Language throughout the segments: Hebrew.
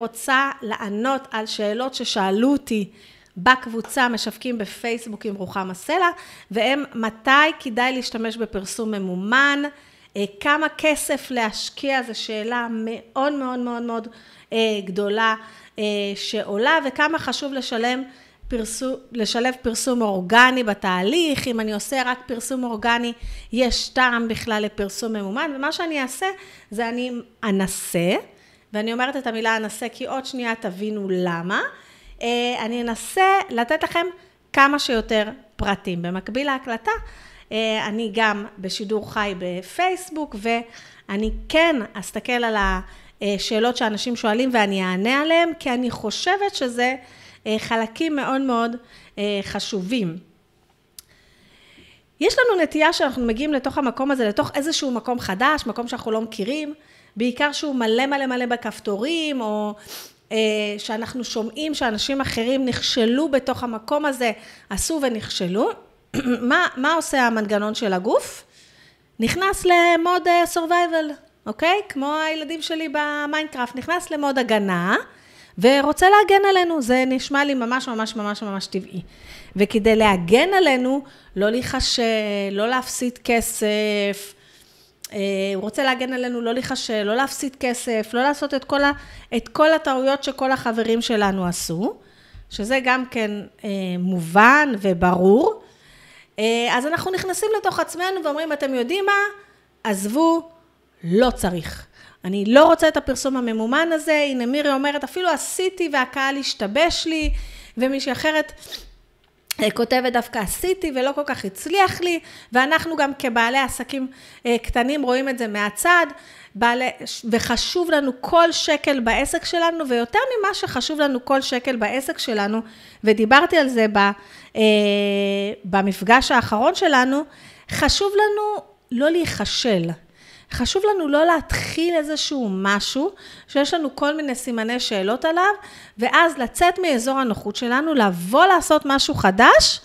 רוצה לענות על שאלות ששאלו אותי בקבוצה משווקים בפייסבוק עם רוחמה סלע, והם מתי כדאי להשתמש בפרסום ממומן, כמה כסף להשקיע, זו שאלה מאוד מאוד מאוד מאוד גדולה שעולה, וכמה חשוב לשלם פרסום, לשלב פרסום אורגני בתהליך, אם אני עושה רק פרסום אורגני, יש טעם בכלל לפרסום ממומן, ומה שאני אעשה זה אני אנסה, ואני אומרת את המילה אנסה כי עוד שנייה תבינו למה, אני אנסה לתת לכם כמה שיותר פרטים. במקביל להקלטה, אני גם בשידור חי בפייסבוק, ואני כן אסתכל על השאלות שאנשים שואלים ואני אענה עליהן, כי אני חושבת שזה חלקים מאוד מאוד חשובים. יש לנו נטייה שאנחנו מגיעים לתוך המקום הזה, לתוך איזשהו מקום חדש, מקום שאנחנו לא מכירים, בעיקר שהוא מלא מלא מלא בכפתורים, או שאנחנו שומעים שאנשים אחרים נכשלו בתוך המקום הזה, עשו ונכשלו. מה, מה עושה המנגנון של הגוף? נכנס למוד survival, אוקיי? כמו הילדים שלי במיינקראפט, נכנס למוד הגנה, ורוצה להגן עלינו, זה נשמע לי ממש ממש ממש ממש טבעי. וכדי להגן עלינו, לא להיחשל, לא להפסיד כסף, הוא רוצה להגן עלינו, לא להיחשל, לא להפסיד כסף, לא לעשות את כל, ה, את כל הטעויות שכל החברים שלנו עשו, שזה גם כן מובן וברור. אז אנחנו נכנסים לתוך עצמנו ואומרים, אתם יודעים מה? עזבו, לא צריך. אני לא רוצה את הפרסום הממומן הזה, הנה מירי אומרת, אפילו עשיתי והקהל השתבש לי, ומישהי אחרת כותבת דווקא עשיתי ולא כל כך הצליח לי, ואנחנו גם כבעלי עסקים קטנים רואים את זה מהצד, בעלי, וחשוב לנו כל שקל בעסק שלנו, ויותר ממה שחשוב לנו כל שקל בעסק שלנו, ודיברתי על זה במפגש האחרון שלנו, חשוב לנו לא להיכשל. חשוב לנו לא להתחיל איזשהו משהו, שיש לנו כל מיני סימני שאלות עליו, ואז לצאת מאזור הנוחות שלנו, לבוא לעשות משהו חדש,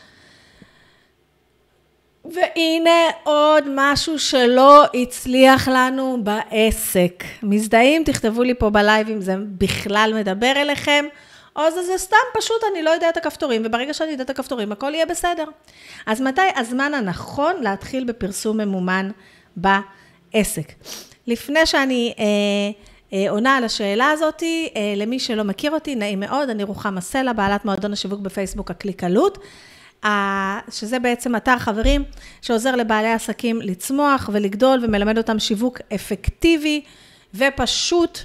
והנה עוד משהו שלא הצליח לנו בעסק. מזדהים, תכתבו לי פה בלייב אם זה בכלל מדבר אליכם, או זה, זה סתם פשוט, אני לא יודע את הכפתורים, וברגע שאני יודע את הכפתורים, הכל יהיה בסדר. אז מתי הזמן הנכון להתחיל בפרסום ממומן בעסק? עסק. לפני שאני אה, אה, עונה על השאלה הזאת, אה, למי שלא מכיר אותי, נעים מאוד, אני רוחמה סלע, בעלת מועדון השיווק בפייסבוק הקליקלות, שזה בעצם אתר חברים שעוזר לבעלי עסקים לצמוח ולגדול ומלמד אותם שיווק אפקטיבי ופשוט,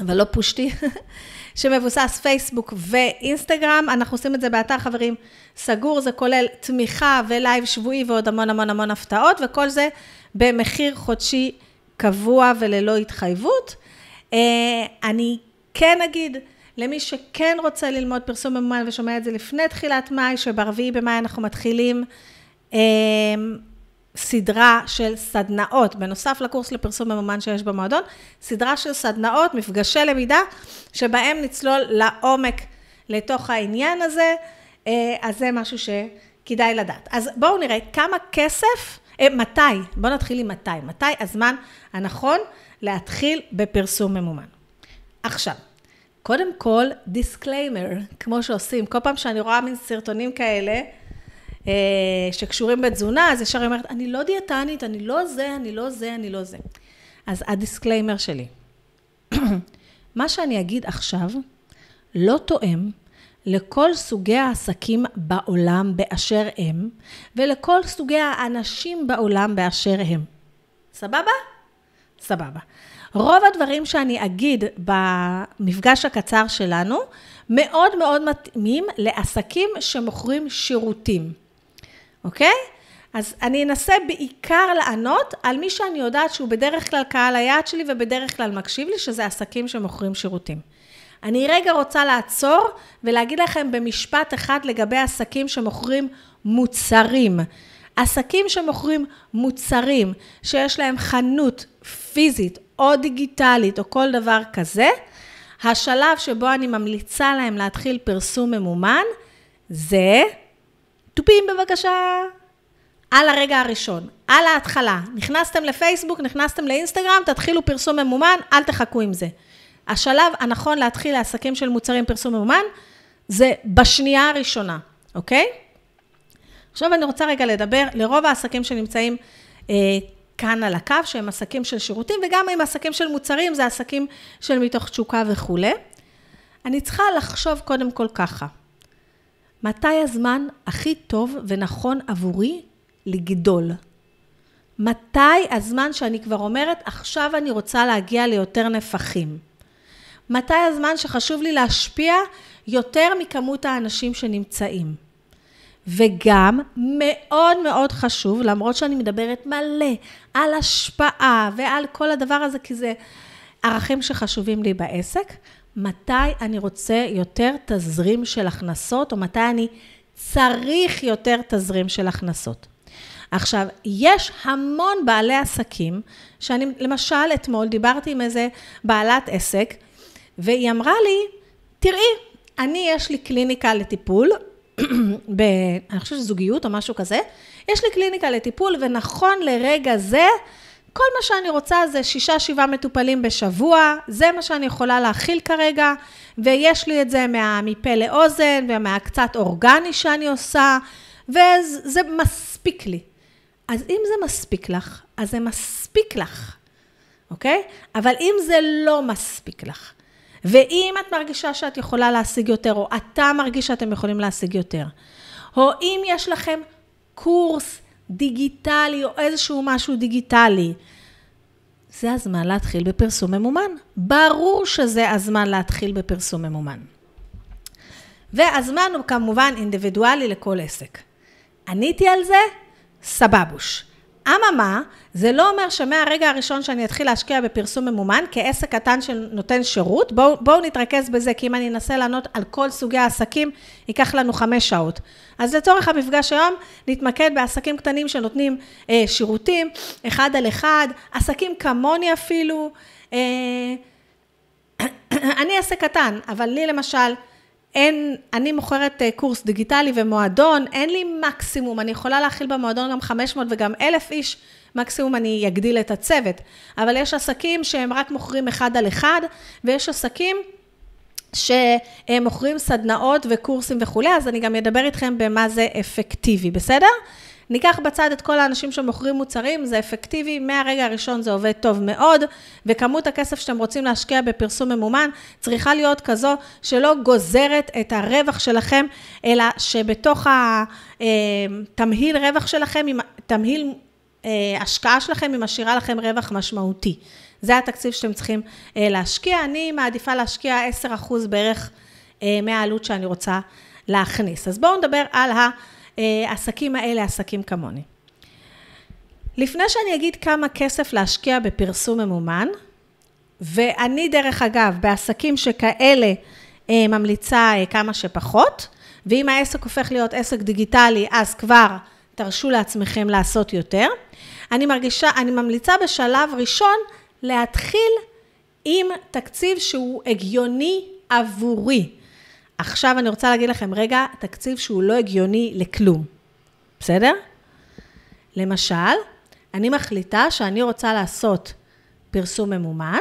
אבל לא פושטי, שמבוסס פייסבוק ואינסטגרם. אנחנו עושים את זה באתר חברים סגור, זה כולל תמיכה ולייב שבועי ועוד המון המון המון הפתעות, וכל זה במחיר חודשי קבוע וללא התחייבות. אני כן אגיד למי שכן רוצה ללמוד פרסום ממומן ושומע את זה לפני תחילת מאי, שברביעי במאי אנחנו מתחילים סדרה של סדנאות, בנוסף לקורס לפרסום ממומן שיש במועדון, סדרה של סדנאות, מפגשי למידה, שבהם נצלול לעומק לתוך העניין הזה, אז זה משהו שכדאי לדעת. אז בואו נראה כמה כסף מתי? בואו נתחיל עם מתי. מתי הזמן הנכון להתחיל בפרסום ממומן. עכשיו, קודם כל, disclaimer, כמו שעושים, כל פעם שאני רואה מין סרטונים כאלה, שקשורים בתזונה, אז ישר היא אומרת, אני לא דיאטנית, אני לא זה, אני לא זה, אני לא זה. אז ה disclaimer שלי. מה שאני אגיד עכשיו, לא תואם לכל סוגי העסקים בעולם באשר הם, ולכל סוגי האנשים בעולם באשר הם. סבבה? סבבה. רוב הדברים שאני אגיד במפגש הקצר שלנו, מאוד מאוד מתאימים לעסקים שמוכרים שירותים, אוקיי? אז אני אנסה בעיקר לענות על מי שאני יודעת שהוא בדרך כלל קהל היעד שלי ובדרך כלל מקשיב לי, שזה עסקים שמוכרים שירותים. אני רגע רוצה לעצור ולהגיד לכם במשפט אחד לגבי עסקים שמוכרים מוצרים. עסקים שמוכרים מוצרים, שיש להם חנות פיזית או דיגיטלית או כל דבר כזה, השלב שבו אני ממליצה להם להתחיל פרסום ממומן, זה תופים בבקשה. על הרגע הראשון, על ההתחלה. נכנסתם לפייסבוק, נכנסתם לאינסטגרם, תתחילו פרסום ממומן, אל תחכו עם זה. השלב הנכון להתחיל לעסקים של מוצרים פרסום ממומן, זה בשנייה הראשונה, אוקיי? עכשיו אני רוצה רגע לדבר לרוב העסקים שנמצאים אה, כאן על הקו, שהם עסקים של שירותים, וגם עם עסקים של מוצרים, זה עסקים של מתוך תשוקה וכולי. אני צריכה לחשוב קודם כל ככה, מתי הזמן הכי טוב ונכון עבורי לגדול? מתי הזמן שאני כבר אומרת, עכשיו אני רוצה להגיע ליותר נפחים? מתי הזמן שחשוב לי להשפיע יותר מכמות האנשים שנמצאים? וגם מאוד מאוד חשוב, למרות שאני מדברת מלא על השפעה ועל כל הדבר הזה, כי זה ערכים שחשובים לי בעסק, מתי אני רוצה יותר תזרים של הכנסות, או מתי אני צריך יותר תזרים של הכנסות. עכשיו, יש המון בעלי עסקים, שאני, למשל, אתמול דיברתי עם איזה בעלת עסק, והיא אמרה לי, תראי, אני, יש לי קליניקה לטיפול, ב... אני חושבת שזוגיות או משהו כזה, יש לי קליניקה לטיפול, ונכון לרגע זה, כל מה שאני רוצה זה שישה, שבעה מטופלים בשבוע, זה מה שאני יכולה להכיל כרגע, ויש לי את זה מה, מפה לאוזן, ומהקצת אורגני שאני עושה, וזה מספיק לי. אז אם זה מספיק לך, אז זה מספיק לך, אוקיי? אבל אם זה לא מספיק לך, ואם את מרגישה שאת יכולה להשיג יותר, או אתה מרגיש שאתם יכולים להשיג יותר, או אם יש לכם קורס דיגיטלי או איזשהו משהו דיגיטלי, זה הזמן להתחיל בפרסום ממומן. ברור שזה הזמן להתחיל בפרסום ממומן. והזמן הוא כמובן אינדיבידואלי לכל עסק. עניתי על זה? סבבוש. אממה, זה לא אומר שמהרגע הראשון שאני אתחיל להשקיע בפרסום ממומן, כעסק קטן שנותן שירות, בואו בוא נתרכז בזה, כי אם אני אנסה לענות על כל סוגי העסקים, ייקח לנו חמש שעות. אז לצורך המפגש היום, נתמקד בעסקים קטנים שנותנים אה, שירותים, אחד על אחד, עסקים כמוני אפילו. אה, אני עסק קטן, אבל לי למשל, אין, אני מוכרת אה, קורס דיגיטלי ומועדון, אין לי מקסימום, אני יכולה להכיל במועדון גם 500 וגם 1,000 איש, מקסימום אני אגדיל את הצוות. אבל יש עסקים שהם רק מוכרים אחד על אחד, ויש עסקים שהם מוכרים סדנאות וקורסים וכולי, אז אני גם אדבר איתכם במה זה אפקטיבי, בסדר? ניקח בצד את כל האנשים שמוכרים מוצרים, זה אפקטיבי, מהרגע הראשון זה עובד טוב מאוד, וכמות הכסף שאתם רוצים להשקיע בפרסום ממומן צריכה להיות כזו שלא גוזרת את הרווח שלכם, אלא שבתוך התמהיל אה, רווח שלכם, תמהיל אה, השקעה שלכם, היא משאירה לכם רווח משמעותי. זה התקציב שאתם צריכים אה, להשקיע. אני מעדיפה להשקיע 10% בערך מהעלות שאני רוצה להכניס. אז בואו נדבר על ה... העסקים האלה עסקים כמוני. לפני שאני אגיד כמה כסף להשקיע בפרסום ממומן, ואני דרך אגב, בעסקים שכאלה אה, ממליצה אה, כמה שפחות, ואם העסק הופך להיות עסק דיגיטלי, אז כבר תרשו לעצמכם לעשות יותר. אני מרגישה, אני ממליצה בשלב ראשון להתחיל עם תקציב שהוא הגיוני עבורי. עכשיו אני רוצה להגיד לכם, רגע, תקציב שהוא לא הגיוני לכלום, בסדר? למשל, אני מחליטה שאני רוצה לעשות פרסום ממומן,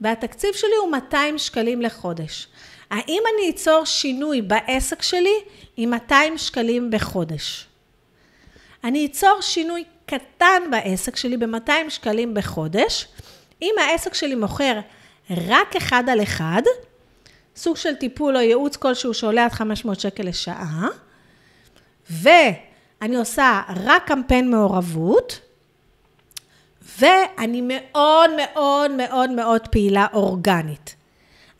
והתקציב שלי הוא 200 שקלים לחודש. האם אני אצור שינוי בעסק שלי עם 200 שקלים בחודש? אני אצור שינוי קטן בעסק שלי ב-200 שקלים בחודש. אם העסק שלי מוכר רק אחד על אחד, סוג של טיפול או ייעוץ כלשהו שעולה עד 500 שקל לשעה, ואני עושה רק קמפיין מעורבות, ואני מאוד מאוד מאוד מאוד פעילה אורגנית.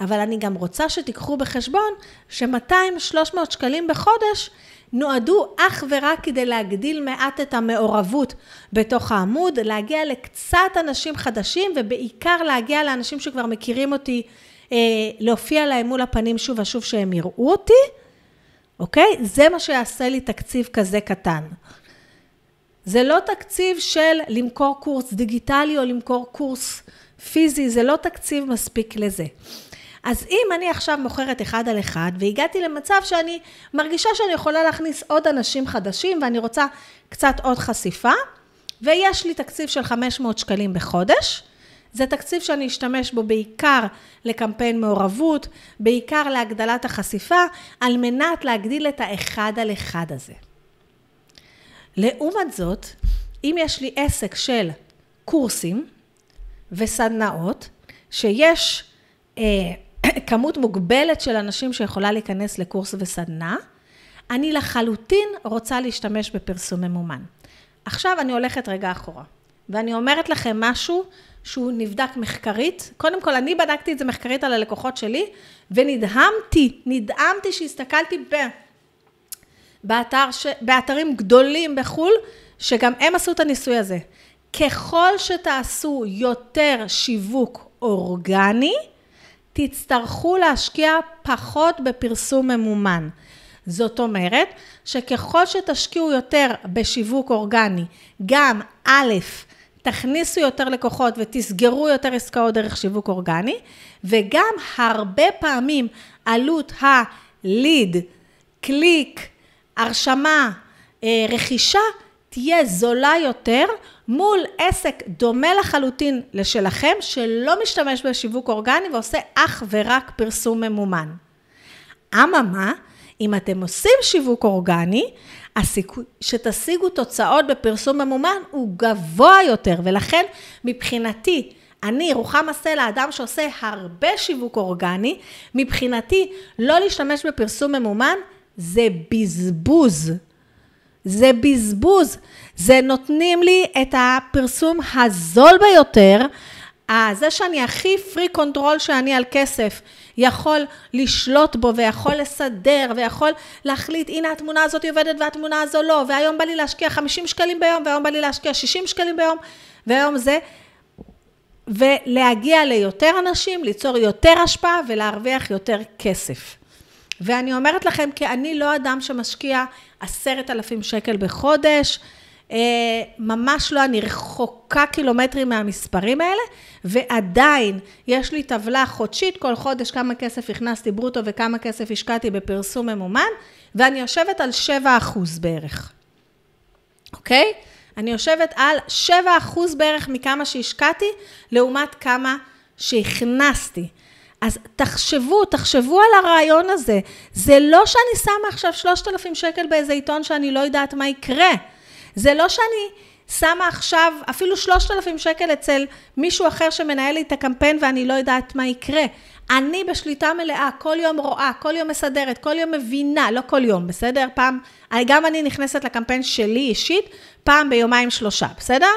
אבל אני גם רוצה שתיקחו בחשבון ש-200-300 שקלים בחודש נועדו אך ורק כדי להגדיל מעט את המעורבות בתוך העמוד, להגיע לקצת אנשים חדשים ובעיקר להגיע לאנשים שכבר מכירים אותי להופיע להם מול הפנים שוב ושוב שהם יראו אותי, אוקיי? זה מה שיעשה לי תקציב כזה קטן. זה לא תקציב של למכור קורס דיגיטלי או למכור קורס פיזי, זה לא תקציב מספיק לזה. אז אם אני עכשיו מוכרת אחד על אחד, והגעתי למצב שאני מרגישה שאני יכולה להכניס עוד אנשים חדשים, ואני רוצה קצת עוד חשיפה, ויש לי תקציב של 500 שקלים בחודש, זה תקציב שאני אשתמש בו בעיקר לקמפיין מעורבות, בעיקר להגדלת החשיפה, על מנת להגדיל את האחד על אחד הזה. לעומת זאת, אם יש לי עסק של קורסים וסדנאות, שיש אה, כמות מוגבלת של אנשים שיכולה להיכנס לקורס וסדנה, אני לחלוטין רוצה להשתמש בפרסום ממומן. עכשיו אני הולכת רגע אחורה, ואני אומרת לכם משהו שהוא נבדק מחקרית. קודם כל, אני בדקתי את זה מחקרית על הלקוחות שלי, ונדהמתי, נדהמתי שהסתכלתי ב... באתר ש... באתרים גדולים בחו"ל, שגם הם עשו את הניסוי הזה. ככל שתעשו יותר שיווק אורגני, תצטרכו להשקיע פחות בפרסום ממומן. זאת אומרת, שככל שתשקיעו יותר בשיווק אורגני, גם א', תכניסו יותר לקוחות ותסגרו יותר עסקאות דרך שיווק אורגני, וגם הרבה פעמים עלות הליד, קליק, הרשמה, אה, רכישה, תהיה זולה יותר מול עסק דומה לחלוטין לשלכם, שלא משתמש בשיווק אורגני ועושה אך ורק פרסום ממומן. אממה, אם אתם עושים שיווק אורגני, הסיכוי שתשיגו תוצאות בפרסום ממומן הוא גבוה יותר, ולכן מבחינתי, אני, רוחמה סלע, אדם שעושה הרבה שיווק אורגני, מבחינתי לא להשתמש בפרסום ממומן זה בזבוז. זה בזבוז. זה נותנים לי את הפרסום הזול ביותר, זה שאני הכי free control שאני על כסף, יכול לשלוט בו ויכול לסדר ויכול להחליט, הנה התמונה הזאת עובדת והתמונה הזו לא, והיום בא לי להשקיע 50 שקלים ביום, והיום בא לי להשקיע 60 שקלים ביום, והיום זה, ולהגיע ליותר אנשים, ליצור יותר השפעה ולהרוויח יותר כסף. ואני אומרת לכם, כי אני לא אדם שמשקיע עשרת אלפים שקל בחודש, ממש לא, אני רחוקה קילומטרים מהמספרים האלה, ועדיין יש לי טבלה חודשית, כל חודש כמה כסף הכנסתי ברוטו וכמה כסף השקעתי בפרסום ממומן, ואני יושבת על 7 אחוז בערך, אוקיי? אני יושבת על 7 אחוז בערך מכמה שהשקעתי, לעומת כמה שהכנסתי. אז תחשבו, תחשבו על הרעיון הזה. זה לא שאני שמה עכשיו 3,000 שקל באיזה עיתון שאני לא יודעת מה יקרה. זה לא שאני שמה עכשיו אפילו 3,000 שקל אצל מישהו אחר שמנהל לי את הקמפיין ואני לא יודעת מה יקרה. אני בשליטה מלאה, כל יום רואה, כל יום מסדרת, כל יום מבינה, לא כל יום, בסדר? פעם, גם אני נכנסת לקמפיין שלי אישית, פעם ביומיים שלושה, בסדר?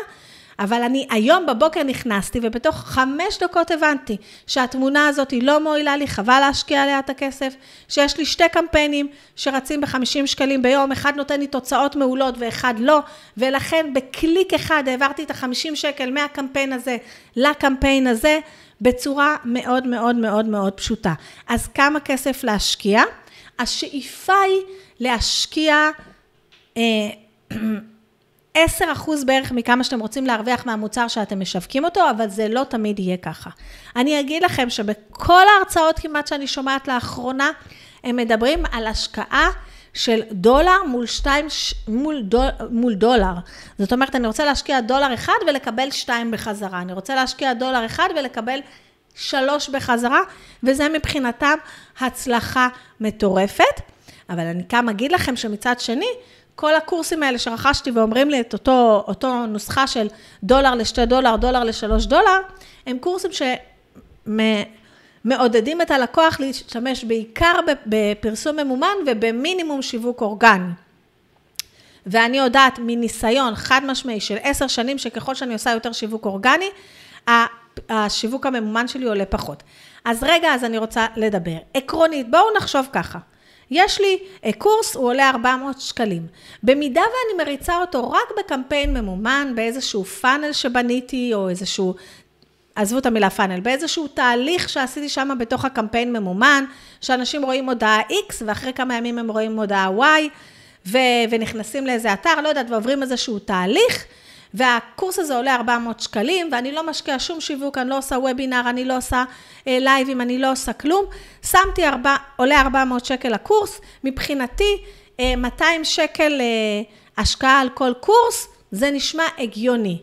אבל אני היום בבוקר נכנסתי ובתוך חמש דקות הבנתי שהתמונה הזאת היא לא מועילה לי, חבל להשקיע עליה את הכסף, שיש לי שתי קמפיינים שרצים ב-50 שקלים ביום, אחד נותן לי תוצאות מעולות ואחד לא, ולכן בקליק אחד העברתי את ה-50 שקל מהקמפיין הזה לקמפיין הזה, בצורה מאוד מאוד מאוד מאוד פשוטה. אז כמה כסף להשקיע? השאיפה היא להשקיע אה, 10% בערך מכמה שאתם רוצים להרוויח מהמוצר שאתם משווקים אותו, אבל זה לא תמיד יהיה ככה. אני אגיד לכם שבכל ההרצאות כמעט שאני שומעת לאחרונה, הם מדברים על השקעה של דולר מול שתיים, מול, דול, מול דולר. זאת אומרת, אני רוצה להשקיע דולר אחד ולקבל שתיים בחזרה. אני רוצה להשקיע דולר אחד ולקבל שלוש בחזרה, וזה מבחינתם הצלחה מטורפת. אבל אני גם אגיד לכם שמצד שני, כל הקורסים האלה שרכשתי ואומרים לי את אותו, אותו נוסחה של דולר לשתי דולר, דולר לשלוש דולר, הם קורסים שמעודדים את הלקוח להשתמש בעיקר בפרסום ממומן ובמינימום שיווק אורגני. ואני יודעת מניסיון חד משמעי של עשר שנים, שככל שאני עושה יותר שיווק אורגני, השיווק הממומן שלי עולה פחות. אז רגע, אז אני רוצה לדבר. עקרונית, בואו נחשוב ככה. יש לי אה, קורס, הוא עולה 400 שקלים. במידה ואני מריצה אותו רק בקמפיין ממומן, באיזשהו פאנל שבניתי, או איזשהו, עזבו את המילה פאנל, באיזשהו תהליך שעשיתי שם בתוך הקמפיין ממומן, שאנשים רואים הודעה X, ואחרי כמה ימים הם רואים הודעה Y, ו- ונכנסים לאיזה אתר, לא יודעת, ועוברים איזשהו תהליך, והקורס הזה עולה 400 שקלים, ואני לא משקיעה שום שיווק, אני לא עושה וובינר, אני לא עושה אה, לייבים, אני לא עושה כלום. שמתי, ארבע, עולה 400 שקל הקורס, מבחינתי, אה, 200 שקל אה, השקעה על כל קורס, זה נשמע הגיוני.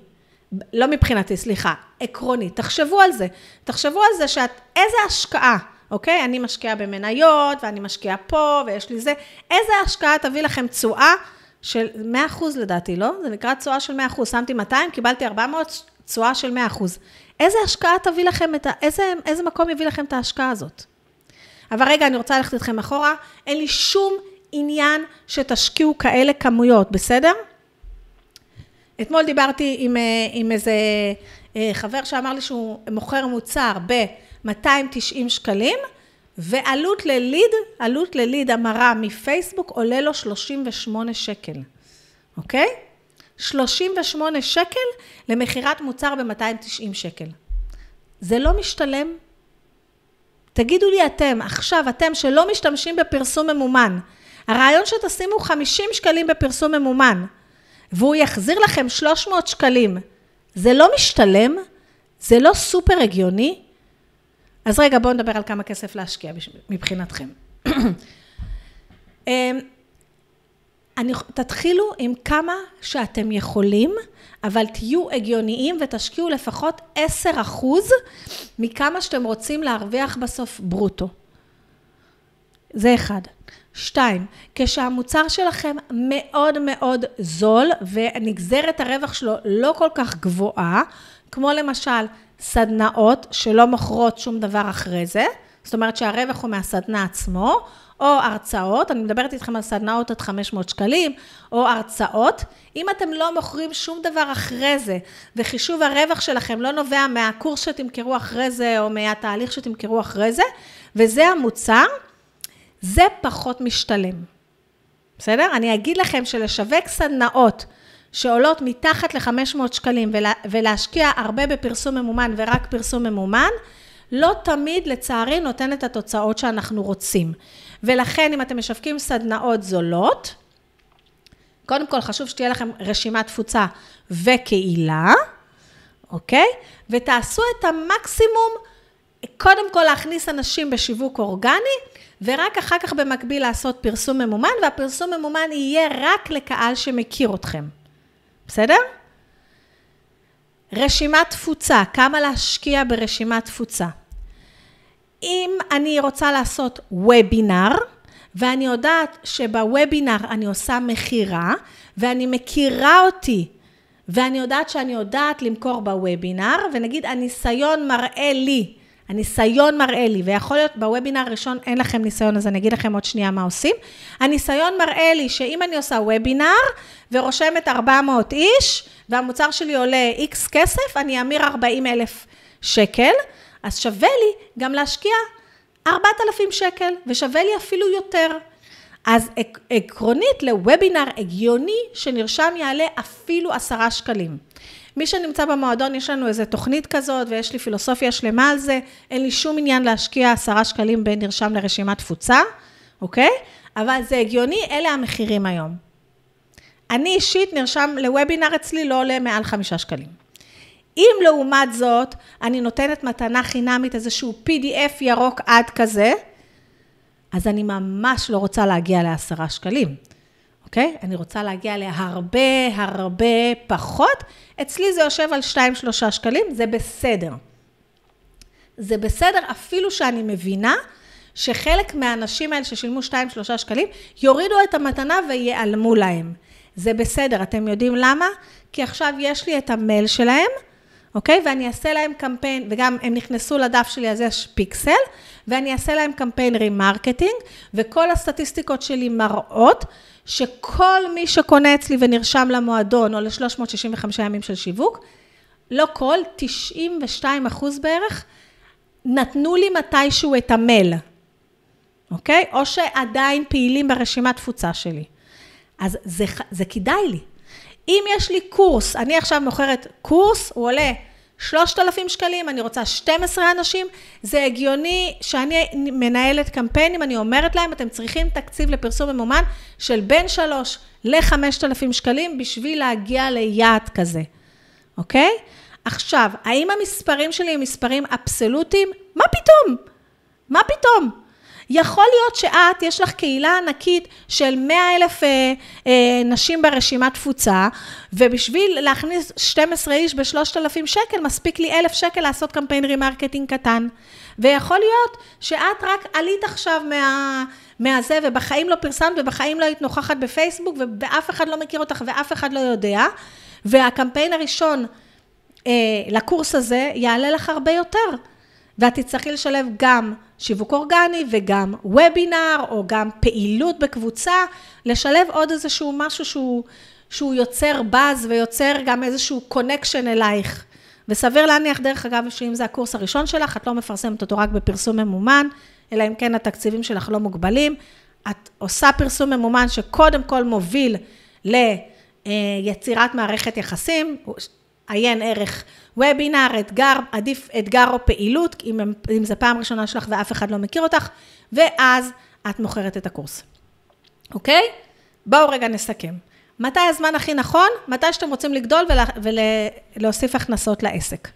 לא מבחינתי, סליחה. עקרונית. תחשבו על זה. תחשבו על זה שאת, איזה השקעה, אוקיי? אני משקיעה במניות, ואני משקיעה פה, ויש לי זה. איזה השקעה תביא לכם תשואה של 100% לדעתי, לא? זה נקרא תשואה של 100%. שמתי 200, קיבלתי 400, תשואה של 100%. איזה השקעה תביא לכם את ה... איזה, איזה מקום יביא לכם את ההשקעה הזאת? אבל רגע, אני רוצה ללכת איתכם אחורה. אין לי שום עניין שתשקיעו כאלה כמויות, בסדר? אתמול דיברתי עם, אה, עם איזה אה, חבר שאמר לי שהוא מוכר מוצר ב-290 שקלים, ועלות לליד, עלות לליד המרה מפייסבוק עולה לו 38 שקל, אוקיי? 38 שקל למכירת מוצר ב-290 שקל. זה לא משתלם? תגידו לי אתם, עכשיו, אתם שלא משתמשים בפרסום ממומן, הרעיון שתשימו 50 שקלים בפרסום ממומן, והוא יחזיר לכם 300 שקלים, זה לא משתלם? זה לא סופר הגיוני? אז רגע, בואו נדבר על כמה כסף להשקיע מבחינתכם. אמ, אני, תתחילו עם כמה שאתם יכולים, אבל תהיו הגיוניים ותשקיעו לפחות 10% מכמה שאתם רוצים להרוויח בסוף ברוטו. זה אחד. שתיים, כשהמוצר שלכם מאוד מאוד זול ונגזרת הרווח שלו לא כל כך גבוהה, כמו למשל סדנאות שלא מוכרות שום דבר אחרי זה, זאת אומרת שהרווח הוא מהסדנה עצמו, או הרצאות, אני מדברת איתכם על סדנאות עד 500 שקלים, או הרצאות. אם אתם לא מוכרים שום דבר אחרי זה, וחישוב הרווח שלכם לא נובע מהקורס שתמכרו אחרי זה, או מהתהליך שתמכרו אחרי זה, וזה המוצר, זה פחות משתלם. בסדר? אני אגיד לכם שלשווק סדנאות שעולות מתחת ל-500 שקלים ולה, ולהשקיע הרבה בפרסום ממומן ורק פרסום ממומן, לא תמיד לצערי נותן את התוצאות שאנחנו רוצים. ולכן אם אתם משווקים סדנאות זולות, קודם כל חשוב שתהיה לכם רשימת תפוצה וקהילה, אוקיי? ותעשו את המקסימום, קודם כל להכניס אנשים בשיווק אורגני, ורק אחר כך במקביל לעשות פרסום ממומן, והפרסום ממומן יהיה רק לקהל שמכיר אתכם. בסדר? רשימת תפוצה, כמה להשקיע ברשימת תפוצה. אם אני רוצה לעשות וובינר, ואני יודעת שבוובינר אני עושה מכירה, ואני מכירה אותי, ואני יודעת שאני יודעת למכור בוובינר, ונגיד הניסיון מראה לי, הניסיון מראה לי, ויכול להיות בוובינר הראשון אין לכם ניסיון, אז אני אגיד לכם עוד שנייה מה עושים. הניסיון מראה לי שאם אני עושה וובינר ורושמת 400 איש, והמוצר שלי עולה איקס כסף, אני אמיר 40 אלף שקל. אז שווה לי גם להשקיע 4,000 שקל, ושווה לי אפילו יותר. אז עקרונית לוובינר הגיוני שנרשם יעלה אפילו עשרה שקלים. מי שנמצא במועדון, יש לנו איזה תוכנית כזאת, ויש לי פילוסופיה שלמה על זה, אין לי שום עניין להשקיע עשרה שקלים בין נרשם לרשימת תפוצה, אוקיי? אבל זה הגיוני, אלה המחירים היום. אני אישית נרשם לוובינר אצלי לא עולה מעל חמישה שקלים. אם לעומת זאת, אני נותנת מתנה חינמית, איזשהו PDF ירוק עד כזה, אז אני ממש לא רוצה להגיע לעשרה שקלים, אוקיי? אני רוצה להגיע להרבה הרבה פחות. אצלי זה יושב על 2-3 שקלים, זה בסדר. זה בסדר אפילו שאני מבינה שחלק מהאנשים האלה ששילמו 2-3 שקלים, יורידו את המתנה וייעלמו להם. זה בסדר, אתם יודעים למה? כי עכשיו יש לי את המייל שלהם, אוקיי? ואני אעשה להם קמפיין, וגם הם נכנסו לדף שלי, אז יש פיקסל, ואני אעשה להם קמפיין remarketing, וכל הסטטיסטיקות שלי מראות שכל מי שקונה אצלי ונרשם למועדון, או ל-365 ימים של שיווק, לא כל, 92 אחוז בערך, נתנו לי מתישהו את המייל, אוקיי? או שעדיין פעילים ברשימת תפוצה שלי. אז זה, זה כדאי לי. אם יש לי קורס, אני עכשיו מוכרת קורס, הוא עולה 3,000 שקלים, אני רוצה 12 אנשים, זה הגיוני שאני מנהלת קמפיינים, אני אומרת להם, אתם צריכים תקציב לפרסום ממומן של בין 3 ל-5,000 שקלים בשביל להגיע ליעד כזה, אוקיי? עכשיו, האם המספרים שלי הם מספרים אבסולוטיים? מה פתאום? מה פתאום? יכול להיות שאת, יש לך קהילה ענקית של 100 אלף אה, אה, נשים ברשימת תפוצה, ובשביל להכניס 12 איש ב-3,000 שקל, מספיק לי 1,000 שקל לעשות קמפיין remarketing קטן. ויכול להיות שאת רק עלית עכשיו מה... מהזה, ובחיים לא פרסמת, ובחיים לא היית נוכחת בפייסבוק, ואף אחד לא מכיר אותך ואף אחד לא יודע, והקמפיין הראשון אה, לקורס הזה יעלה לך הרבה יותר. ואת תצטרכי לשלב גם שיווק אורגני וגם וובינר, או גם פעילות בקבוצה, לשלב עוד איזשהו משהו שהוא, שהוא יוצר באז ויוצר גם איזשהו connection אלייך. וסביר להניח, דרך אגב, שאם זה הקורס הראשון שלך, את לא מפרסמת אותו רק בפרסום ממומן, אלא אם כן התקציבים שלך לא מוגבלים. את עושה פרסום ממומן שקודם כל מוביל ליצירת מערכת יחסים, עיין ערך וובינר, אתגר, עדיף אתגר או פעילות, אם, אם זה פעם ראשונה שלך ואף אחד לא מכיר אותך, ואז את מוכרת את הקורס. אוקיי? בואו רגע נסכם. מתי הזמן הכי נכון? מתי שאתם רוצים לגדול ולהוסיף הכנסות לעסק.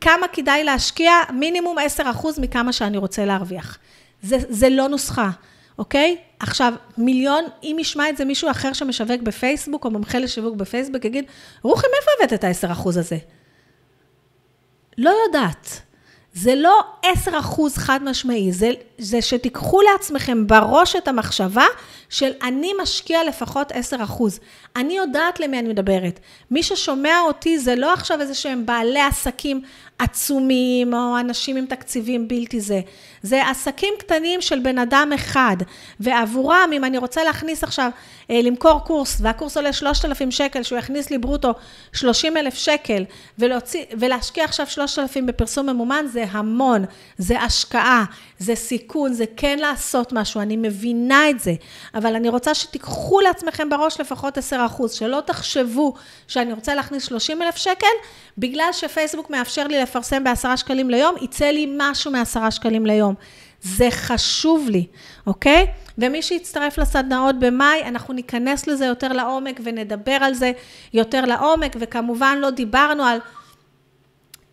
כמה כדאי להשקיע? מינימום 10% מכמה שאני רוצה להרוויח. זה, זה לא נוסחה, אוקיי? עכשיו, מיליון, אם ישמע את זה מישהו אחר שמשווק בפייסבוק, או מומחה לשיווק בפייסבוק, יגיד, רוחי, מאיפה הבאת את ה-10% הזה? לא יודעת. זה לא 10 אחוז חד משמעי, זה, זה שתיקחו לעצמכם בראש את המחשבה של אני משקיע לפחות 10 אחוז. אני יודעת למי אני מדברת. מי ששומע אותי זה לא עכשיו איזה שהם בעלי עסקים עצומים או אנשים עם תקציבים בלתי זה. זה עסקים קטנים של בן אדם אחד, ועבורם, אם אני רוצה להכניס עכשיו, אה, למכור קורס, והקורס עולה 3,000 שקל, שהוא יכניס לי ברוטו 30,000 שקל, ולהוציא, ולהשקיע עכשיו 3,000 בפרסום ממומן, זה המון, זה השקעה, זה סיכון, זה כן לעשות משהו, אני מבינה את זה, אבל אני רוצה שתיקחו לעצמכם בראש לפחות 10 אחוז, שלא תחשבו שאני רוצה להכניס 30,000 שקל, בגלל שפייסבוק מאפשר לי לפרסם בעשרה שקלים ליום, יצא לי משהו מעשרה שקלים ליום. זה חשוב לי, אוקיי? ומי שיצטרף לסדנאות במאי, אנחנו ניכנס לזה יותר לעומק ונדבר על זה יותר לעומק, וכמובן לא דיברנו על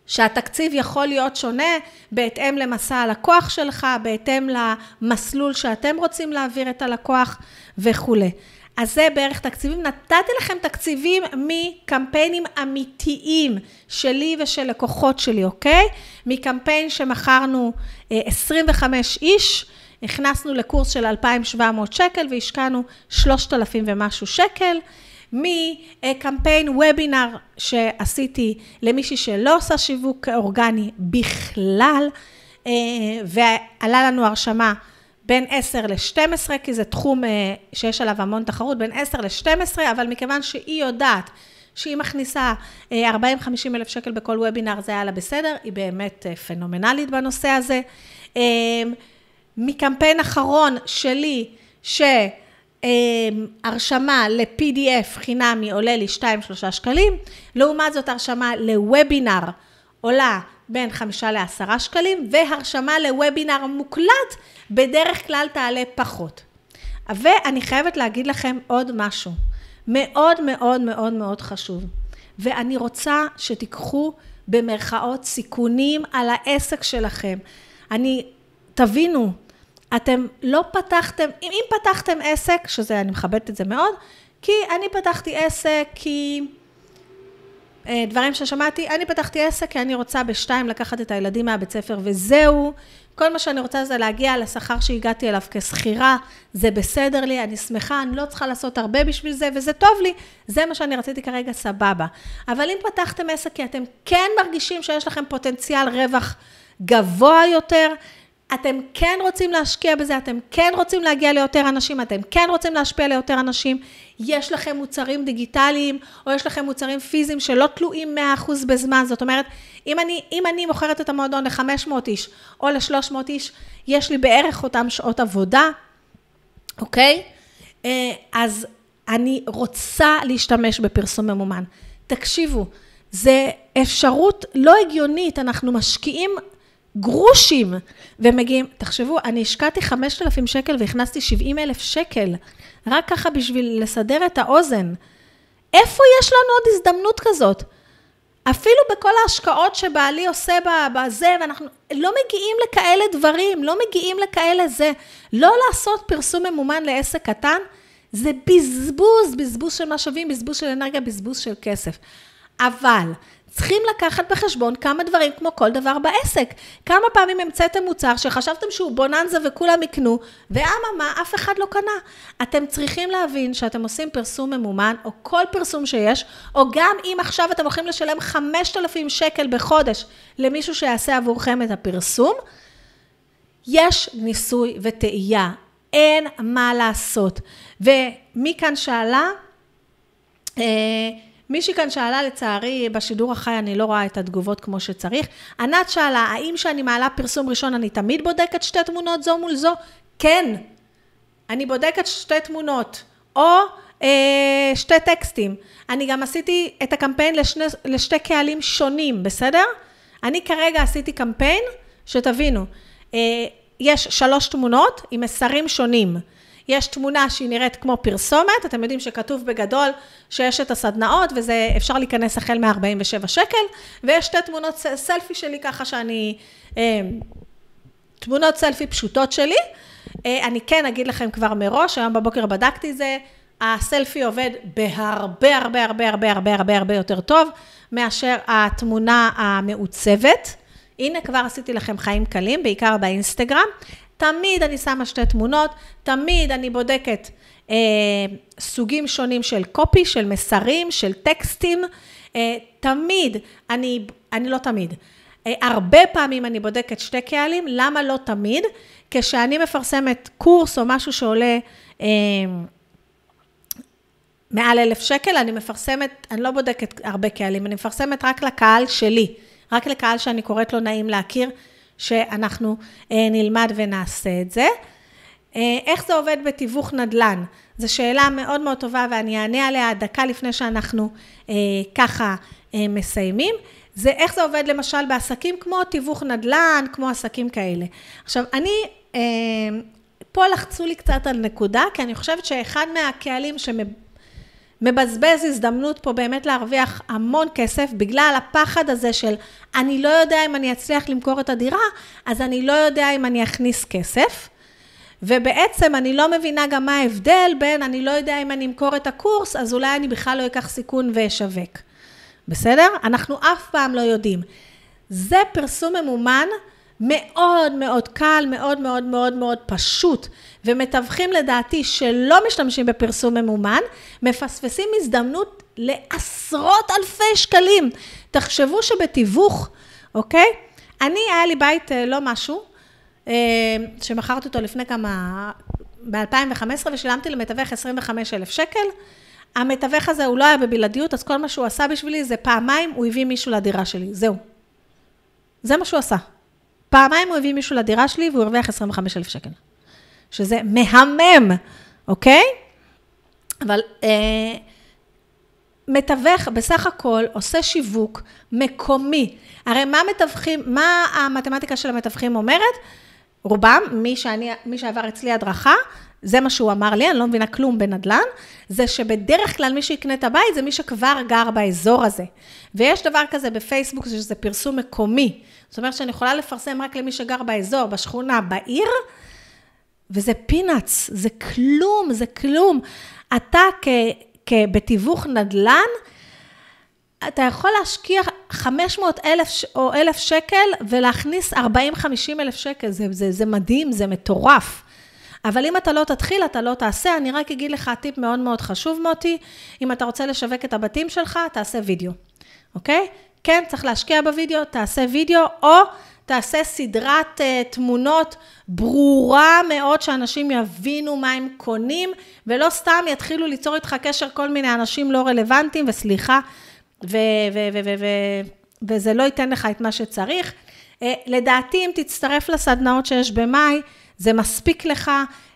שהתקציב יכול להיות שונה בהתאם למסע הלקוח שלך, בהתאם למסלול שאתם רוצים להעביר את הלקוח וכולי. אז זה בערך תקציבים. נתתי לכם תקציבים מקמפיינים אמיתיים שלי ושל לקוחות שלי, אוקיי? מקמפיין שמכרנו 25 אה, איש, הכנסנו לקורס של 2,700 שקל והשקענו 3,000 ומשהו שקל. מקמפיין וובינר שעשיתי למישהי שלא עושה שיווק אורגני בכלל, אה, ועלה לנו הרשמה בין 10 ל-12, כי זה תחום אה, שיש עליו המון תחרות, בין 10 ל-12, אבל מכיוון שהיא יודעת שהיא מכניסה 40-50 אה, אלף שקל בכל וובינר, זה היה לה בסדר, היא באמת אה, פנומנלית בנושא הזה. מקמפיין אחרון שלי, שהרשמה ל-PDF חינמי עולה לי 2-3 שקלים, לעומת זאת הרשמה לוובינר עולה בין חמישה לעשרה שקלים, והרשמה לוובינר מוקלט בדרך כלל תעלה פחות. ואני חייבת להגיד לכם עוד משהו, מאוד מאוד מאוד מאוד חשוב, ואני רוצה שתיקחו במרכאות סיכונים על העסק שלכם. אני, תבינו, אתם לא פתחתם, אם, אם פתחתם עסק, שזה, אני מכבדת את זה מאוד, כי אני פתחתי עסק כי... אה, דברים ששמעתי, אני פתחתי עסק כי אני רוצה בשתיים לקחת את הילדים מהבית ספר וזהו. כל מה שאני רוצה זה להגיע לשכר שהגעתי אליו כשכירה, זה בסדר לי, אני שמחה, אני לא צריכה לעשות הרבה בשביל זה, וזה טוב לי, זה מה שאני רציתי כרגע, סבבה. אבל אם פתחתם עסק כי אתם כן מרגישים שיש לכם פוטנציאל רווח גבוה יותר, אתם כן רוצים להשקיע בזה, אתם כן רוצים להגיע ליותר אנשים, אתם כן רוצים להשפיע ליותר אנשים, יש לכם מוצרים דיגיטליים, או יש לכם מוצרים פיזיים שלא תלויים 100% בזמן, זאת אומרת, אם אני, אם אני מוכרת את המועדון ל-500 איש, או ל-300 איש, יש לי בערך אותם שעות עבודה, אוקיי? אה, אז אני רוצה להשתמש בפרסום ממומן. תקשיבו, זה אפשרות לא הגיונית, אנחנו משקיעים גרושים, ומגיעים, תחשבו, אני השקעתי 5,000 שקל והכנסתי 70,000 שקל, רק ככה בשביל לסדר את האוזן. איפה יש לנו עוד הזדמנות כזאת? אפילו בכל ההשקעות שבעלי עושה בזה, ואנחנו לא מגיעים לכאלה דברים, לא מגיעים לכאלה זה. לא לעשות פרסום ממומן לעסק קטן, זה בזבוז, בזבוז של משאבים, בזבוז של אנרגיה, בזבוז של כסף. אבל צריכים לקחת בחשבון כמה דברים כמו כל דבר בעסק. כמה פעמים המצאתם מוצר שחשבתם שהוא בוננזה וכולם יקנו, ואממה, אף אחד לא קנה. אתם צריכים להבין שאתם עושים פרסום ממומן, או כל פרסום שיש, או גם אם עכשיו אתם הולכים לשלם 5,000 שקל בחודש למישהו שיעשה עבורכם את הפרסום, יש ניסוי וטעייה. אין מה לעשות. ומי כאן שאלה, אה, מישהי כאן שאלה, לצערי, בשידור החי אני לא רואה את התגובות כמו שצריך. ענת שאלה, האם כשאני מעלה פרסום ראשון אני תמיד בודקת שתי תמונות זו מול זו? כן, אני בודקת שתי תמונות, או אה, שתי טקסטים. אני גם עשיתי את הקמפיין לשני, לשתי קהלים שונים, בסדר? אני כרגע עשיתי קמפיין, שתבינו, אה, יש שלוש תמונות עם מסרים שונים. יש תמונה שהיא נראית כמו פרסומת, אתם יודעים שכתוב בגדול שיש את הסדנאות, וזה אפשר להיכנס החל מ-47 שקל, ויש שתי תמונות סלפי שלי ככה שאני, אה, תמונות סלפי פשוטות שלי. אה, אני כן אגיד לכם כבר מראש, היום בבוקר בדקתי זה, הסלפי עובד בהרבה הרבה הרבה הרבה הרבה הרבה הרבה יותר טוב מאשר התמונה המעוצבת. הנה כבר עשיתי לכם חיים קלים, בעיקר באינסטגרם. תמיד אני שמה שתי תמונות, תמיד אני בודקת אה, סוגים שונים של קופי, של מסרים, של טקסטים. אה, תמיד, אני, אני לא תמיד, אה, הרבה פעמים אני בודקת שתי קהלים, למה לא תמיד? כשאני מפרסמת קורס או משהו שעולה אה, מעל אלף שקל, אני מפרסמת, אני לא בודקת הרבה קהלים, אני מפרסמת רק לקהל שלי, רק לקהל שאני קוראת לו נעים להכיר. שאנחנו אה, נלמד ונעשה את זה. אה, איך זה עובד בתיווך נדל"ן? זו שאלה מאוד מאוד טובה ואני אענה עליה דקה לפני שאנחנו אה, ככה מסיימים. זה איך זה עובד למשל בעסקים כמו תיווך נדל"ן, כמו עסקים כאלה. עכשיו, אני, פה לחצו לי קצת על נקודה, כי אני חושבת שאחד מהקהלים מבזבז הזדמנות פה באמת להרוויח המון כסף בגלל הפחד הזה של אני לא יודע אם אני אצליח למכור את הדירה, אז אני לא יודע אם אני אכניס כסף. ובעצם אני לא מבינה גם מה ההבדל בין אני לא יודע אם אני אמכור את הקורס, אז אולי אני בכלל לא אקח סיכון ואשווק. בסדר? אנחנו אף פעם לא יודעים. זה פרסום ממומן מאוד מאוד קל, מאוד מאוד מאוד מאוד פשוט, ומתווכים לדעתי שלא משתמשים בפרסום ממומן, מפספסים הזדמנות לעשרות אלפי שקלים. תחשבו שבתיווך, אוקיי? אני, היה לי בית אה, לא משהו, אה, שמכרתי אותו לפני כמה, ב-2015, ושילמתי למתווך 25 אלף שקל. המתווך הזה, הוא לא היה בבלעדיות, אז כל מה שהוא עשה בשבילי זה פעמיים, הוא הביא מישהו לדירה שלי, זהו. זה מה שהוא עשה. פעמיים הוא הביא מישהו לדירה שלי והוא הרוויח 25 אלף שקל. שזה מהמם, אוקיי? אבל אה, מתווך בסך הכל עושה שיווק מקומי. הרי מה מתווכים, מה המתמטיקה של המתווכים אומרת? רובם, מי, שאני, מי שעבר אצלי הדרכה, זה מה שהוא אמר לי, אני לא מבינה כלום בנדל"ן, זה שבדרך כלל מי שיקנה את הבית זה מי שכבר גר באזור הזה. ויש דבר כזה בפייסבוק, שזה פרסום מקומי. זאת אומרת שאני יכולה לפרסם רק למי שגר באזור, בשכונה, בעיר, וזה פינאץ, זה כלום, זה כלום. אתה בתיווך נדל"ן, אתה יכול להשקיע 500 אלף או אלף שקל ולהכניס 40-50 אלף שקל, זה, זה, זה מדהים, זה מטורף. אבל אם אתה לא תתחיל, אתה לא תעשה. אני רק אגיד לך טיפ מאוד מאוד חשוב, מוטי, אם אתה רוצה לשווק את הבתים שלך, תעשה וידאו, אוקיי? כן, צריך להשקיע בווידאו, תעשה וידאו, או תעשה סדרת uh, תמונות ברורה מאוד, שאנשים יבינו מה הם קונים, ולא סתם יתחילו ליצור איתך קשר כל מיני אנשים לא רלוונטיים, וסליחה, ו- ו- ו- ו- ו- וזה לא ייתן לך את מה שצריך. Uh, לדעתי, אם תצטרף לסדנאות שיש במאי, זה מספיק לך.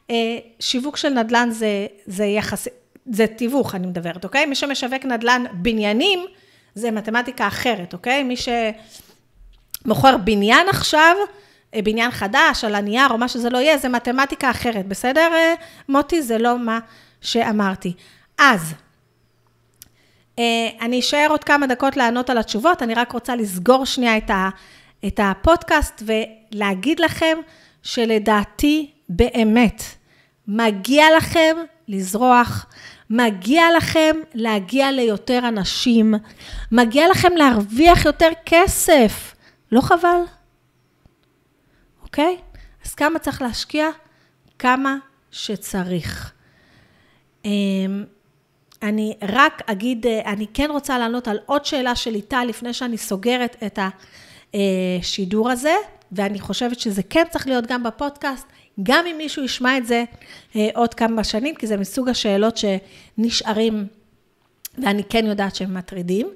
Uh, שיווק של נדל"ן זה, זה יחסי, זה תיווך, אני מדברת, אוקיי? מי שמשווק נדל"ן בניינים, זה מתמטיקה אחרת, אוקיי? מי שמוכר בניין עכשיו, אה, בניין חדש, על הנייר או מה שזה לא יהיה, זה מתמטיקה אחרת, בסדר, אה, מוטי? זה לא מה שאמרתי. אז, אני אשאר עוד כמה דקות לענות על התשובות, אני רק רוצה לסגור שנייה את, ה, את הפודקאסט ולהגיד לכם שלדעתי, באמת, מגיע לכם לזרוח, מגיע לכם להגיע ליותר אנשים, מגיע לכם להרוויח יותר כסף. לא חבל? אוקיי? אז כמה צריך להשקיע? כמה שצריך. אמ, אני רק אגיד, אני כן רוצה לענות על עוד שאלה של איתה לפני שאני סוגרת את השידור הזה, ואני חושבת שזה כן צריך להיות גם בפודקאסט. גם אם מישהו ישמע את זה אה, עוד כמה שנים, כי זה מסוג השאלות שנשארים, ואני כן יודעת שהם מטרידים.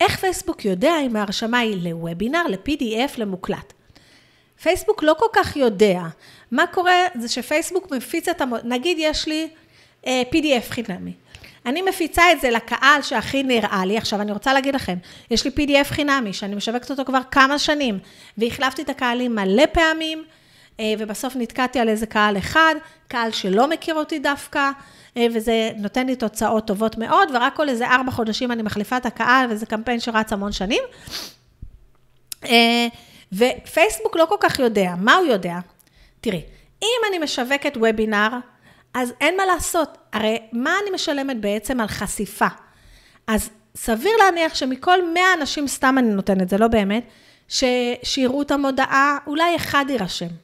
איך פייסבוק יודע אם ההרשמה היא לוובינר, ל-PDF, למוקלט? פייסבוק לא כל כך יודע. מה קורה זה שפייסבוק מפיץ את המ... נגיד יש לי אה, PDF חינמי. אני מפיצה את זה לקהל שהכי נראה לי. עכשיו, אני רוצה להגיד לכם, יש לי PDF חינמי, שאני משווקת אותו כבר כמה שנים, והחלפתי את הקהלים מלא פעמים. אה, ובסוף נתקעתי על איזה קהל אחד, קהל שלא מכיר אותי דווקא, אה, וזה נותן לי תוצאות טובות מאוד, ורק כל איזה ארבע חודשים אני מחליפה את הקהל, וזה קמפיין שרץ המון שנים. אה, ופייסבוק לא כל כך יודע, מה הוא יודע? תראי, אם אני משווקת וובינר, אז אין מה לעשות, הרי מה אני משלמת בעצם על חשיפה? אז סביר להניח שמכל 100 אנשים, סתם אני נותנת, זה לא באמת, שיראו את המודעה, אולי אחד יירשם.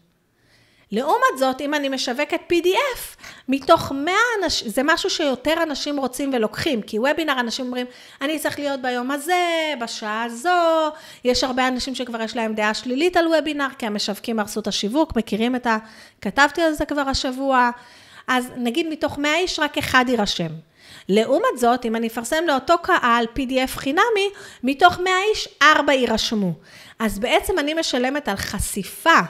לעומת זאת, אם אני משווקת PDF, מתוך 100 אנשים, זה משהו שיותר אנשים רוצים ולוקחים, כי וובינר אנשים אומרים, אני צריך להיות ביום הזה, בשעה הזו, יש הרבה אנשים שכבר יש להם דעה שלילית על וובינר, כי המשווקים הרסו את השיווק, מכירים את ה... כתבתי על זה כבר השבוע, אז נגיד מתוך 100 איש רק אחד יירשם. לעומת זאת, אם אני אפרסם לאותו קהל PDF חינמי, מתוך 100 איש, 4 יירשמו. אז בעצם אני משלמת על חשיפה.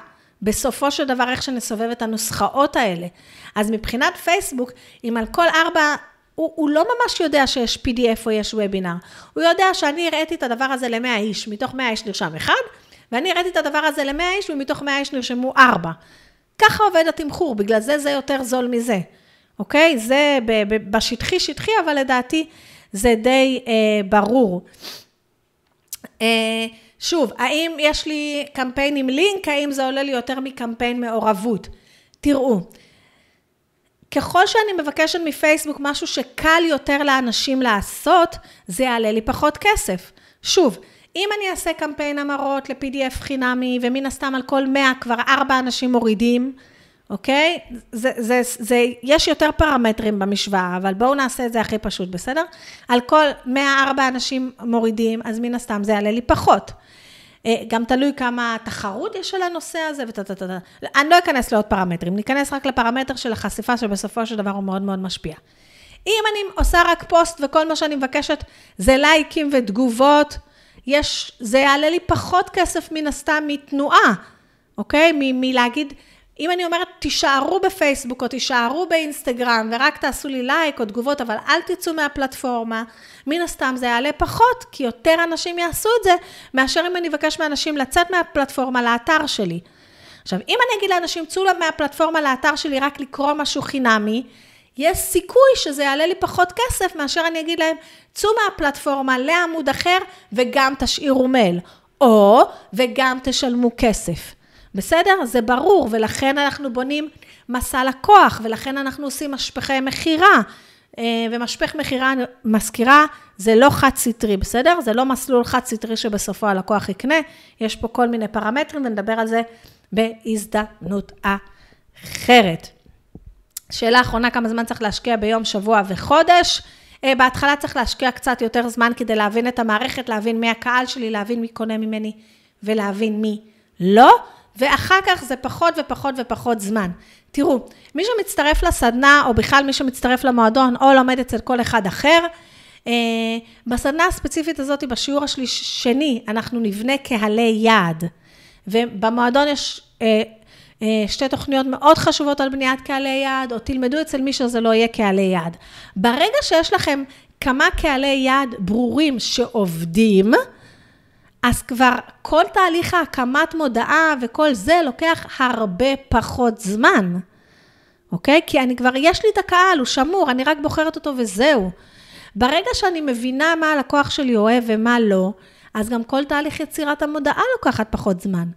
בסופו של דבר, איך שנסובב את הנוסחאות האלה. אז מבחינת פייסבוק, אם על כל ארבע, הוא, הוא לא ממש יודע שיש PDF או יש וובינר. הוא יודע שאני הראיתי את הדבר הזה ל-100 איש, מתוך 100 איש נרשם אחד, ואני הראיתי את הדבר הזה ל-100 איש, ומתוך 100 איש נרשמו ארבע. ככה עובד התמחור, בגלל זה זה יותר זול מזה, אוקיי? זה בשטחי שטחי, אבל לדעתי זה די אה, ברור. אה, שוב, האם יש לי קמפיין עם לינק, האם זה עולה לי יותר מקמפיין מעורבות? תראו, ככל שאני מבקשת מפייסבוק משהו שקל יותר לאנשים לעשות, זה יעלה לי פחות כסף. שוב, אם אני אעשה קמפיין המרות ל-PDF חינמי, ומן הסתם על כל 100 כבר 4 אנשים מורידים, אוקיי? זה, זה, זה, יש יותר פרמטרים במשוואה, אבל בואו נעשה את זה הכי פשוט, בסדר? על כל 104 אנשים מורידים, אז מן הסתם זה יעלה לי פחות. אה, גם תלוי כמה תחרות יש על הנושא הזה, וטטטטט. אני לא אכנס לעוד פרמטרים, ניכנס רק לפרמטר של החשיפה, שבסופו של דבר הוא מאוד מאוד משפיע. אם אני עושה רק פוסט וכל מה שאני מבקשת זה לייקים ותגובות, יש, זה יעלה לי פחות כסף מן הסתם מתנועה, אוקיי? מלהגיד, אם אני אומרת, תישארו בפייסבוק או תישארו באינסטגרם ורק תעשו לי לייק או תגובות, אבל אל תצאו מהפלטפורמה, מן הסתם זה יעלה פחות, כי יותר אנשים יעשו את זה, מאשר אם אני אבקש מאנשים לצאת מהפלטפורמה לאתר שלי. עכשיו, אם אני אגיד לאנשים, צאו מהפלטפורמה לאתר שלי רק לקרוא משהו חינמי, יש סיכוי שזה יעלה לי פחות כסף מאשר אני אגיד להם, צאו מהפלטפורמה לעמוד אחר וגם תשאירו מייל, או וגם תשלמו כסף. בסדר? זה ברור, ולכן אנחנו בונים מסע לקוח, ולכן אנחנו עושים משפחי מכירה. אה, ומשפך מכירה, מזכירה, זה לא חד סטרי, בסדר? זה לא מסלול חד סטרי שבסופו הלקוח יקנה, יש פה כל מיני פרמטרים, ונדבר על זה בהזדמנות אחרת. שאלה אחרונה, כמה זמן צריך להשקיע ביום, שבוע וחודש? אה, בהתחלה צריך להשקיע קצת יותר זמן כדי להבין את המערכת, להבין מי הקהל שלי, להבין מי קונה ממני ולהבין מי לא. ואחר כך זה פחות ופחות ופחות זמן. תראו, מי שמצטרף לסדנה, או בכלל מי שמצטרף למועדון, או לומד אצל כל אחד אחר, אה, בסדנה הספציפית הזאת, בשיעור השני, אנחנו נבנה קהלי יעד. ובמועדון יש אה, אה, שתי תוכניות מאוד חשובות על בניית קהלי יעד, או תלמדו אצל מי שזה לא יהיה קהלי יעד. ברגע שיש לכם כמה קהלי יעד ברורים שעובדים, אז כבר כל תהליך ההקמת מודעה וכל זה לוקח הרבה פחות זמן, אוקיי? כי אני כבר, יש לי את הקהל, הוא שמור, אני רק בוחרת אותו וזהו. ברגע שאני מבינה מה הלקוח שלי אוהב ומה לא, אז גם כל תהליך יצירת המודעה לוקחת פחות זמן.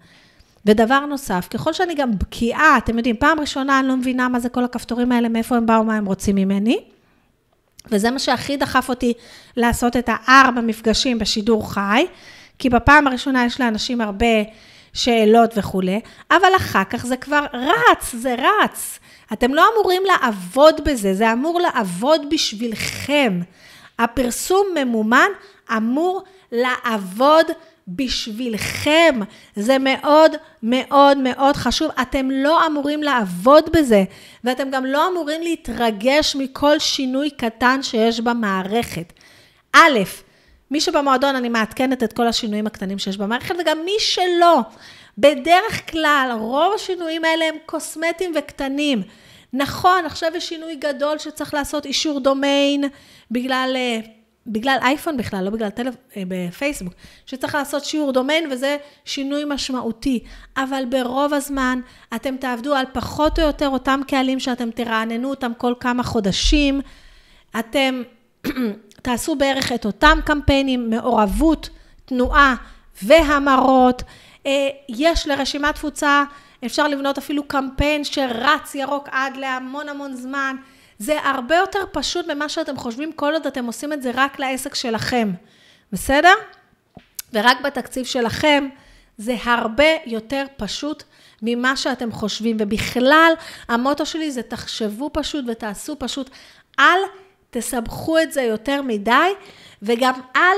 ודבר נוסף, ככל שאני גם בקיאה, אתם יודעים, פעם ראשונה אני לא מבינה מה זה כל הכפתורים האלה, מאיפה הם באו, מה הם רוצים ממני. וזה מה שהכי דחף אותי לעשות את הארבע מפגשים בשידור חי, כי בפעם הראשונה יש לאנשים הרבה שאלות וכולי, אבל אחר כך זה כבר רץ, זה רץ. אתם לא אמורים לעבוד בזה, זה אמור לעבוד בשבילכם. הפרסום ממומן אמור לעבוד בשבילכם. זה מאוד מאוד מאוד חשוב. אתם לא אמורים לעבוד בזה, ואתם גם לא אמורים להתרגש מכל שינוי קטן שיש במערכת. א', מי שבמועדון, אני מעדכנת את כל השינויים הקטנים שיש במערכת, וגם מי שלא. בדרך כלל, רוב השינויים האלה הם קוסמטיים וקטנים. נכון, עכשיו יש שינוי גדול שצריך לעשות אישור דומיין בגלל, אה, בגלל אייפון בכלל, לא בגלל טלפ... אה, בפייסבוק, שצריך לעשות שיעור דומיין וזה שינוי משמעותי. אבל ברוב הזמן אתם תעבדו על פחות או יותר אותם קהלים שאתם תרעננו אותם כל כמה חודשים. אתם תעשו בערך את אותם קמפיינים, מעורבות, תנועה והמרות. אה, יש לרשימת תפוצה, אפשר לבנות אפילו קמפיין שרץ ירוק עד להמון המון זמן. זה הרבה יותר פשוט ממה שאתם חושבים כל עוד אתם עושים את זה רק לעסק שלכם, בסדר? ורק בתקציב שלכם, זה הרבה יותר פשוט ממה שאתם חושבים. ובכלל, המוטו שלי זה תחשבו פשוט ותעשו פשוט. אל תסבכו את זה יותר מדי, וגם אל,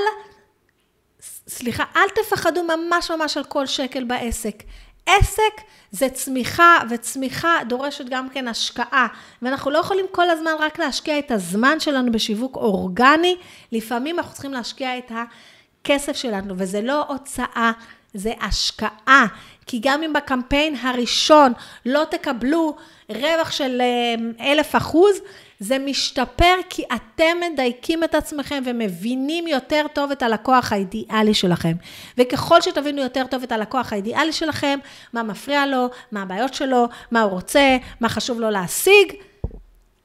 סליחה, אל תפחדו ממש ממש על כל שקל בעסק. עסק זה צמיחה, וצמיחה דורשת גם כן השקעה. ואנחנו לא יכולים כל הזמן רק להשקיע את הזמן שלנו בשיווק אורגני, לפעמים אנחנו צריכים להשקיע את הכסף שלנו, וזה לא הוצאה, זה השקעה. כי גם אם בקמפיין הראשון לא תקבלו רווח של אה, אלף אחוז, זה משתפר כי אתם מדייקים את עצמכם ומבינים יותר טוב את הלקוח האידיאלי שלכם. וככל שתבינו יותר טוב את הלקוח האידיאלי שלכם, מה מפריע לו, מה הבעיות שלו, מה הוא רוצה, מה חשוב לו להשיג,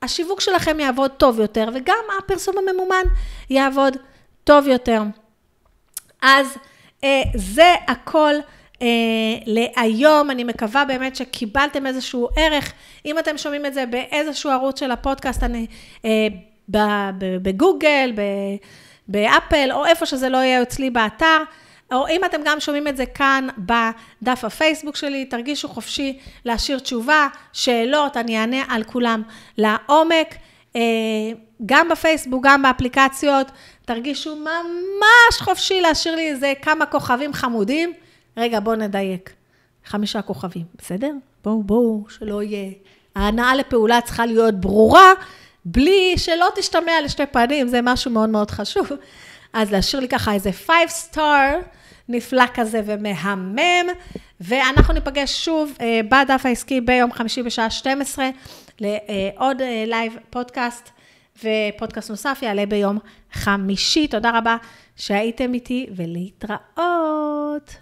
השיווק שלכם יעבוד טוב יותר, וגם הפרסום הממומן יעבוד טוב יותר. אז אה, זה הכל. אה, להיום. אני מקווה באמת שקיבלתם איזשהו ערך. אם אתם שומעים את זה באיזשהו ערוץ של הפודקאסט, אני, אה, בגוגל, באפל, או איפה שזה לא יהיה אצלי באתר, או אם אתם גם שומעים את זה כאן בדף הפייסבוק שלי, תרגישו חופשי להשאיר תשובה, שאלות, אני אענה על כולם לעומק. אה, גם בפייסבוק, גם באפליקציות, תרגישו ממש חופשי להשאיר לי איזה כמה כוכבים חמודים. רגע, בואו נדייק. חמישה כוכבים, בסדר? בואו, בואו, שלא יהיה... ההנאה לפעולה צריכה להיות ברורה, בלי שלא תשתמע לשתי פנים, זה משהו מאוד מאוד חשוב. אז להשאיר לי ככה איזה 5 star נפלא כזה ומהמם, ואנחנו ניפגש שוב אה, בדף העסקי ביום חמישי בשעה 12 לעוד לייב פודקאסט, ופודקאסט נוסף יעלה ביום חמישי. תודה רבה שהייתם איתי ולהתראות.